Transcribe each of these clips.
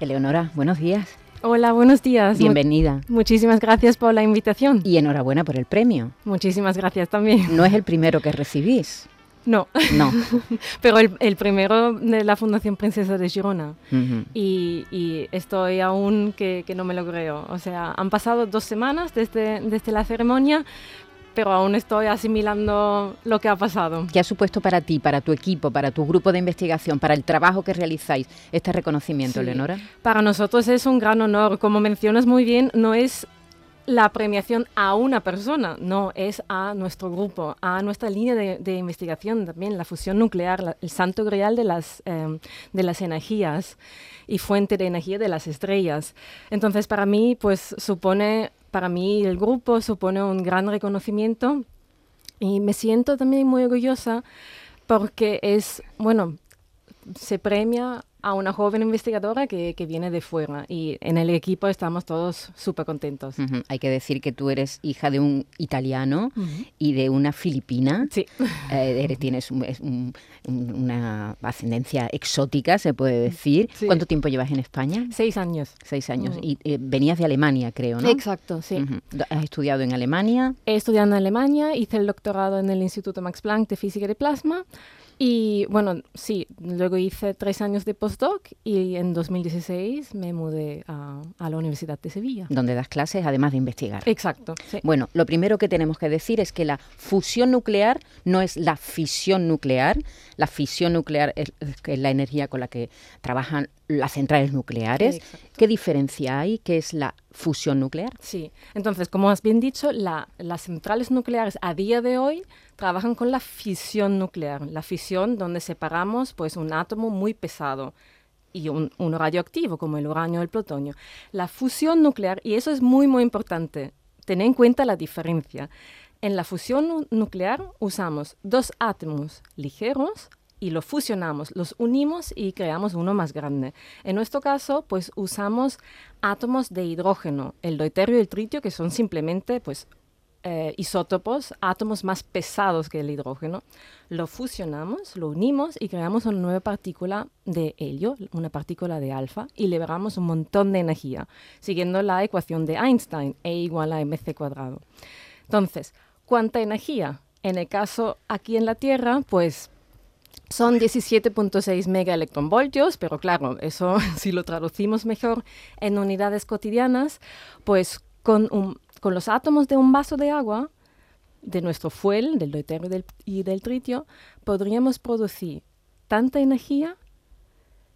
Eleonora, buenos días. Hola, buenos días. Bienvenida. muchísimas gracias por la invitación. Y enhorabuena por el premio. Muchísimas gracias también. No es el primero que recibís. No. No. Pero el, primero de la Fundación Princesa de Girona. y, estoy aún que, que, no me lo creo. O sea, han pasado dos semanas desde, desde la ceremonia, pero aún estoy asimilando lo que ha pasado. ¿Qué ha supuesto para ti, para tu equipo, para tu grupo de investigación, para el trabajo que realizáis este reconocimiento, Leonora? Para nosotros es un gran honor. Como mencionas muy bien, no es la premiación a una persona, no, es a nuestro grupo, a nuestra línea de, investigación también, la fusión nuclear, el santo grial de las, em, de las energías y fuente de energía de las estrellas. Entonces, para mí, pues supone para mí el grupo supone un gran reconocimiento y me siento también muy orgullosa porque es, bueno, se premia a una joven investigadora que, que, viene de fuera y en el equipo estamos todos súper contentos. Hay que decir que tú eres hija de un italiano y de una filipina. Sí. Eh, tienes una ascendencia exótica, se puede decir. ¿Cuánto tiempo llevas en España? Seis años. Seis años. Y eh, venías de Alemania, creo, ¿no? Exacto, sí. ¿Has estudiado en Alemania? He estudiado en Alemania, hice el doctorado en el Instituto Max Planck de Física de Plasma y bueno, sí, luego hice tres años de postdoc y en 2016 me mudé a, la Universidad de Sevilla. Donde das clases además de investigar. Exacto. Bueno, lo primero que tenemos que decir es que la fusión nuclear no es la fisión nuclear. La fisión nuclear es, la energía con la que trabajan las centrales nucleares. ¿Qué diferencia hay? ¿Qué es la fusión nuclear? Sí, entonces, como has bien dicho, las centrales nucleares a día de hoy trabajan con la fisión nuclear, la fisión donde separamos pues, un átomo muy pesado y un, uno radioactivo como el uranio o el plutonio. La fusión nuclear, y eso es muy muy importante, tener en cuenta la diferencia. En la fusión nuclear usamos dos átomos ligeros y los fusionamos, los unimos y creamos uno más grande. En nuestro caso, pues usamos átomos de hidrógeno, el deuterio y el tritio, que son simplemente pues eh, isótopos, átomos más pesados que el hidrógeno, lo fusionamos, lo unimos y creamos una nueva partícula de helio, una partícula de alfa, y liberamos un montón de energía, siguiendo la ecuación de Einstein, E igual a mc cuadrado. Entonces, ¿cuánta energía? En el caso aquí en la Tierra, pues son 17.6 megaelectronvoltios, pero claro, eso si lo traducimos mejor en unidades cotidianas, pues con, con los átomos de un vaso de agua, de nuestro fuel, del deuterio y del tritio, podríamos producir tanta energía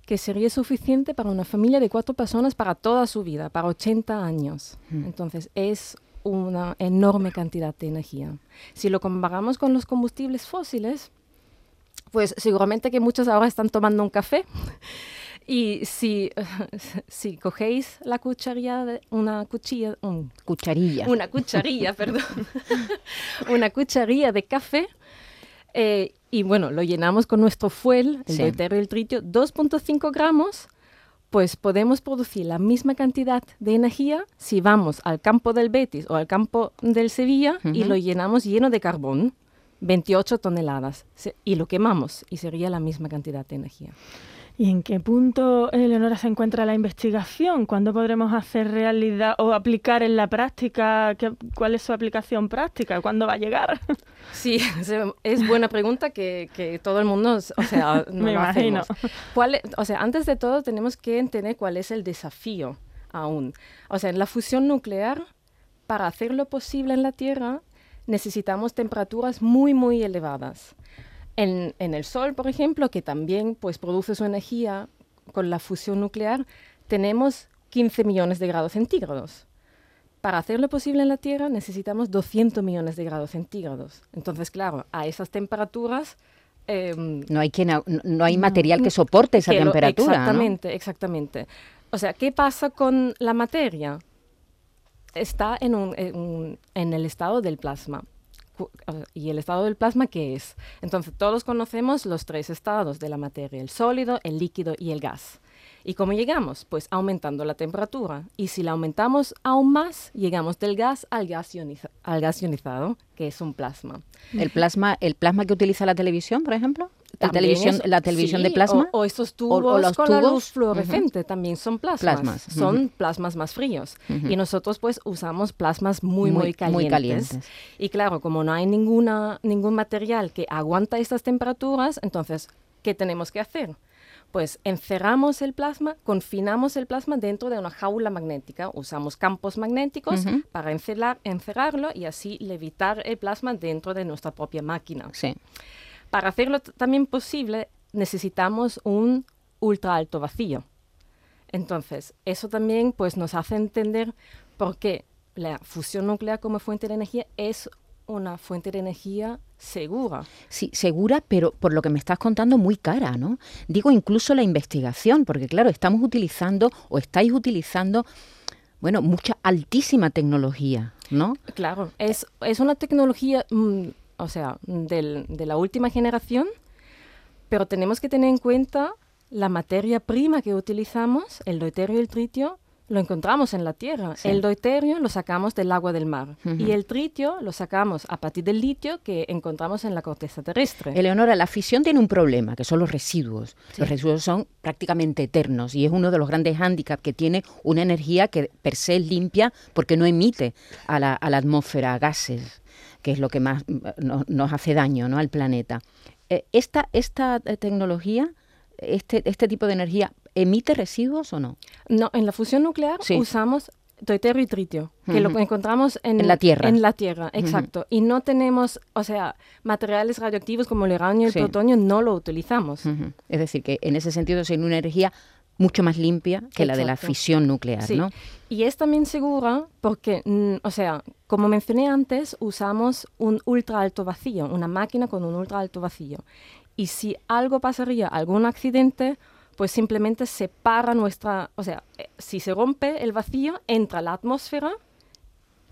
que sería suficiente para una familia de cuatro personas para toda su vida, para 80 años. Mm. Entonces es una enorme cantidad de energía. Si lo comparamos con los combustibles fósiles, pues seguramente que muchos ahora están tomando un café. Y si, si cogéis la cucharilla, de, una cuchilla, cucharilla, una cucharilla, perdón, una cucharilla de café, eh, y bueno, lo llenamos con nuestro fuel, el sí. y el tritio, 2.5 gramos, pues podemos producir la misma cantidad de energía si vamos al campo del Betis o al campo del Sevilla y lo llenamos lleno de carbón. 28 toneladas y lo quemamos y sería la misma cantidad de energía. ¿Y en qué punto, Eleonora, se encuentra la investigación? ¿Cuándo podremos hacer realidad o aplicar en la práctica? ¿Cuál es su aplicación práctica? ¿Cuándo va a llegar? Sí, es buena pregunta que, todo el mundo, o sea, no Me imagino. ¿Cuál, o sea, antes de todo tenemos que entender cuál es el desafío aún. O sea, en la fusión nuclear, para hacerlo posible en la Tierra, necesitamos temperaturas muy, muy elevadas. En, el Sol, por ejemplo, que también pues, produce su energía con la fusión nuclear, tenemos 15 millones de grados centígrados. Para hacerlo posible en la Tierra necesitamos 200 millones de grados centígrados. Entonces, claro, a esas temperaturas... Em, no, hay no, hay material que soporte esa temperatura. exactamente, exactamente. O sea, ¿qué pasa con la materia? está en, un, en, el estado del plasma. ¿Y el estado del plasma qué es? Entonces, todos conocemos los tres estados de la materia, el sólido, el líquido y el gas. ¿Y cómo llegamos? Pues aumentando la temperatura. Y si la aumentamos aún más, llegamos del gas al gas, al gas ionizado, que es un plasma. ¿El plasma, el plasma que utiliza la televisión, por ejemplo? ¿La televisión, la televisión de plasma? O, estos tubos o, los con tubos? la luz fluorescente también son plasmas. Son plasmas más fríos. Y nosotros pues usamos plasmas muy, muy, calientes. muy, calientes. Y claro, como no hay ninguna, ningún material que aguanta estas temperaturas, entonces, ¿qué tenemos que hacer? Pues encerramos el plasma, confinamos el plasma dentro de una jaula magnética. Usamos campos magnéticos para encerrarlo y así levitar el plasma dentro de nuestra propia máquina. Sí. Para hacerlo también posible necesitamos un ultra alto vacío. Entonces, eso también pues, nos hace entender por qué la fusión nuclear como fuente de energía es una fuente de energía segura. Sí, segura, pero por lo que me estás contando, muy cara, ¿no? Digo incluso la investigación, porque claro, estamos utilizando o estáis utilizando, bueno, mucha altísima tecnología, ¿no? Claro, es, es una tecnología mm, o sea, del, de la última generación, pero tenemos que tener en cuenta la materia prima que utilizamos, el deuterio y el tritio, lo encontramos en la tierra. El deuterio lo sacamos del agua del mar y el tritio lo sacamos a partir del litio que encontramos en la corteza terrestre. Eleonora, la fisión tiene un problema, que son los residuos. Los residuos son prácticamente eternos y es uno de los grandes hándicaps que tiene una energía que per se es limpia porque no emite a la, a la atmósfera gases que es lo que más mm, nos, hace daño ¿no? al planeta. Eh, ¿Esta, esta eh, tecnología, este, este tipo de energía, emite residuos o no? No, en la fusión nuclear usamos deuterio y tritio, que lo encontramos en, la Tierra. En la Tierra, exacto. Y no tenemos, o sea, materiales radioactivos como el uranio y el plutonio no lo utilizamos. Es decir, que en ese sentido es una energía mucho más limpia que la de la fisión nuclear, ¿no? Y es también segura porque, mm, o sea, como mencioné antes, usamos un ultra alto vacío, una máquina con un ultra alto vacío. Y si algo pasaría, algún accidente, pues simplemente se para nuestra, o sea, eh, si se rompe el vacío, entra la atmósfera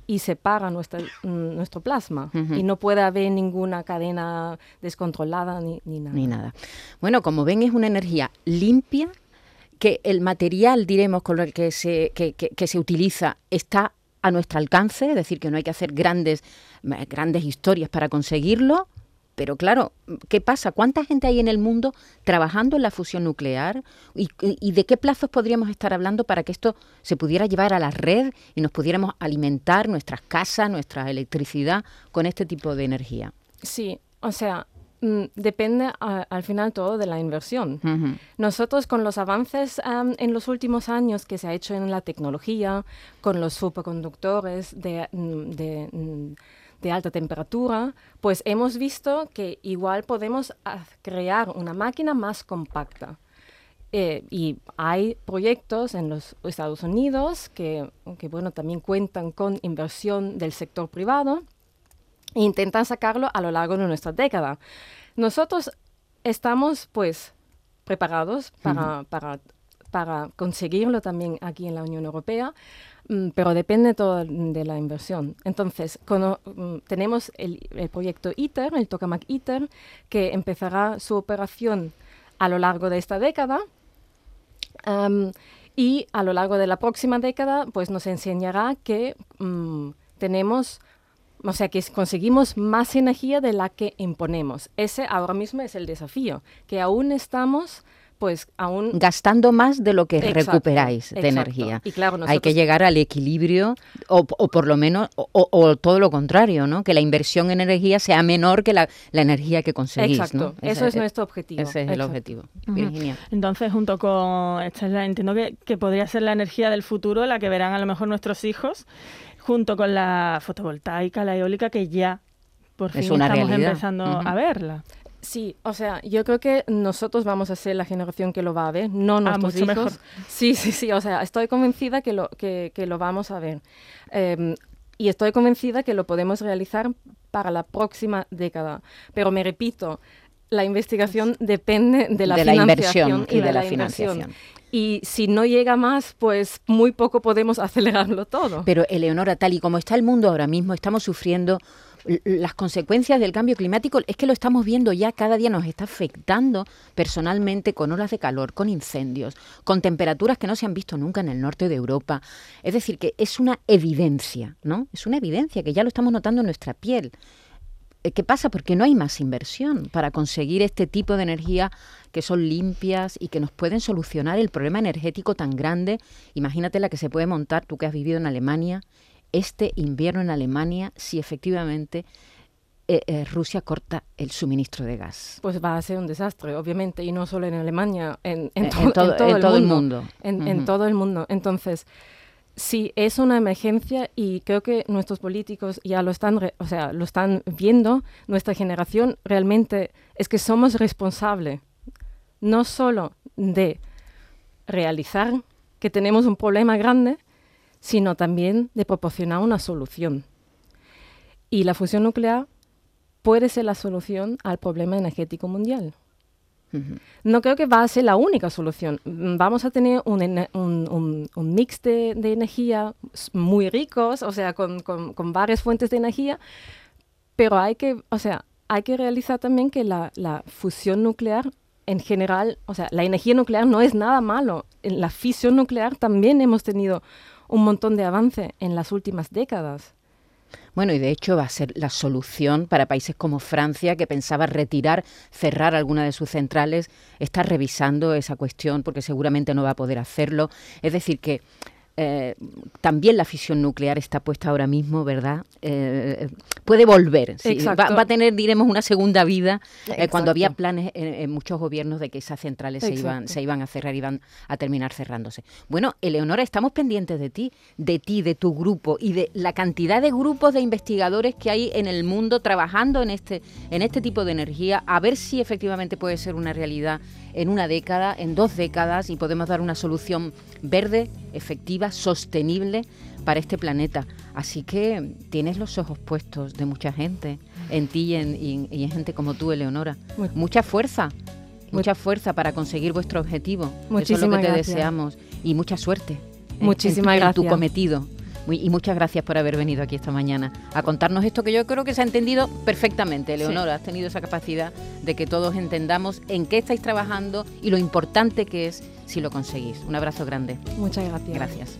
y separa nuestra, mm, nuestro plasma y no puede haber ninguna cadena descontrolada ni, ni, nada. Ni nada. Bueno, como ven, es una energía limpia que el material, diremos, con el que se, que, se utiliza está a nuestro alcance, es decir, que no hay que hacer grandes, grandes historias para conseguirlo. Pero claro, ¿qué pasa? ¿Cuánta gente hay en el mundo trabajando en la fusión nuclear? ¿Y, ¿Y, de qué plazos podríamos estar hablando para que esto se pudiera llevar a la red y nos pudiéramos alimentar nuestras casas, nuestra electricidad con este tipo de energía? Sí, o sea, Mm, depende al final todo de la inversión. Nosotros con los avances en los últimos años que se ha hecho en la tecnología, con los superconductores de, mm, mm, de, alta temperatura, pues hemos visto que igual podemos crear una máquina más compacta. Eh, y hay proyectos en los Estados Unidos que, que, bueno, también cuentan con inversión del sector privado intentan sacarlo a lo largo de nuestra década. Nosotros estamos, pues, preparados para, para, para conseguirlo también aquí en la Unión Europea, pero depende todo de la inversión. Entonces, mm, tenemos el, proyecto ITER, el Tokamak ITER, que empezará su operación a lo largo de esta década. y a lo largo de la próxima década, pues nos enseñará que mm, tenemos o sea, que conseguimos más energía de la que imponemos. Ese ahora mismo es el desafío, que aún estamos pues aún gastando más de lo que recuperáis de energía. Y claro, Hay que llegar al equilibrio o, por lo menos o, todo lo contrario, ¿no? Que la inversión en energía sea menor que la, energía que conseguís. Exacto. Eso es, nuestro objetivo. Ese es el objetivo. Virginia. Entonces, junto con esta entiendo que, que podría ser la energía del futuro, la que verán a lo mejor nuestros hijos junto con la fotovoltaica, la eólica, que ya por fin estamos empezando a verla. Sí, o sea, yo creo que nosotros vamos a ser la generación que lo va a ver, no ah, nuestros hijos. Mejor. Sí, sí, sí, o sea, estoy convencida que lo, que, que lo vamos a ver. Em, y estoy convencida que lo podemos realizar para la próxima década. Pero me repito, la investigación depende de la, de la inversión y, de, la, financiación. Y si no llega más, pues muy poco podemos acelerarlo todo. Pero Eleonora, tal y como está el mundo ahora mismo, estamos sufriendo las consecuencias del cambio climático es que lo estamos viendo ya cada día nos está afectando personalmente con olas de calor, con incendios, con temperaturas que no se han visto nunca en el norte de Europa. Es decir, que es una evidencia, ¿no? Es una evidencia que ya lo estamos notando en nuestra piel. Eh, ¿Qué pasa? Porque no hay más inversión para conseguir este tipo de energía que son limpias y que nos pueden solucionar el problema energético tan grande. Imagínate la que se puede montar, tú que has vivido en Alemania, este invierno en Alemania si efectivamente eh, eh, Rusia corta el suministro de gas. Pues va a ser un desastre, obviamente, y no solo en Alemania, en, todo, el mundo. En, todo el mundo. Entonces, sí, es una emergencia y creo que nuestros políticos ya lo están, o sea, lo están viendo. Nuestra generación realmente es que somos responsables no solo de realizar que tenemos un problema grande, sino también de proporcionar una solución. Y la fusión nuclear puede ser la solución al problema energético mundial. No creo que va a ser la única solución. Vamos a tener un, mix de, energía muy ricos, o sea, con, varias fuentes de energía, pero hay que, o sea, hay que realizar también que la, la, fusión nuclear en general, o sea, la energía nuclear no es nada malo. En la fisión nuclear también hemos tenido un montón de avance en las últimas décadas. Bueno, y de hecho va a ser la solución para países como Francia, que pensaba retirar, cerrar alguna de sus centrales, está revisando esa cuestión porque seguramente no va a poder hacerlo. Es decir, que eh, también la fisión nuclear está puesta ahora mismo, ¿verdad? Eh, puede volver. Va, a tener, diremos, una segunda vida eh, cuando había planes en, muchos gobiernos de que esas centrales se iban, se iban a cerrar, iban a terminar cerrándose. Bueno, Eleonora, estamos pendientes de ti, de ti, de tu grupo y de la cantidad de grupos de investigadores que hay en el mundo trabajando en este, en este tipo de energía, a ver si efectivamente puede ser una realidad en una década, en dos décadas y podemos dar una solución verde, efectiva, sostenible para este planeta. Así que tienes los ojos puestos de mucha gente, en ti y en, gente como tú, Eleonora. mucha fuerza, mucha fuerza para conseguir vuestro objetivo. Muchísimas Eso es lo que te deseamos y mucha suerte. Muchísimas en, gracias. En tu cometido y muchas gracias por haber venido aquí esta mañana a contarnos esto que yo creo que se ha entendido perfectamente. Leonora, has tenido esa capacidad de que todos entendamos en qué estáis trabajando y lo importante que es si lo conseguís. Un abrazo grande. Muchas gracias. Gracias.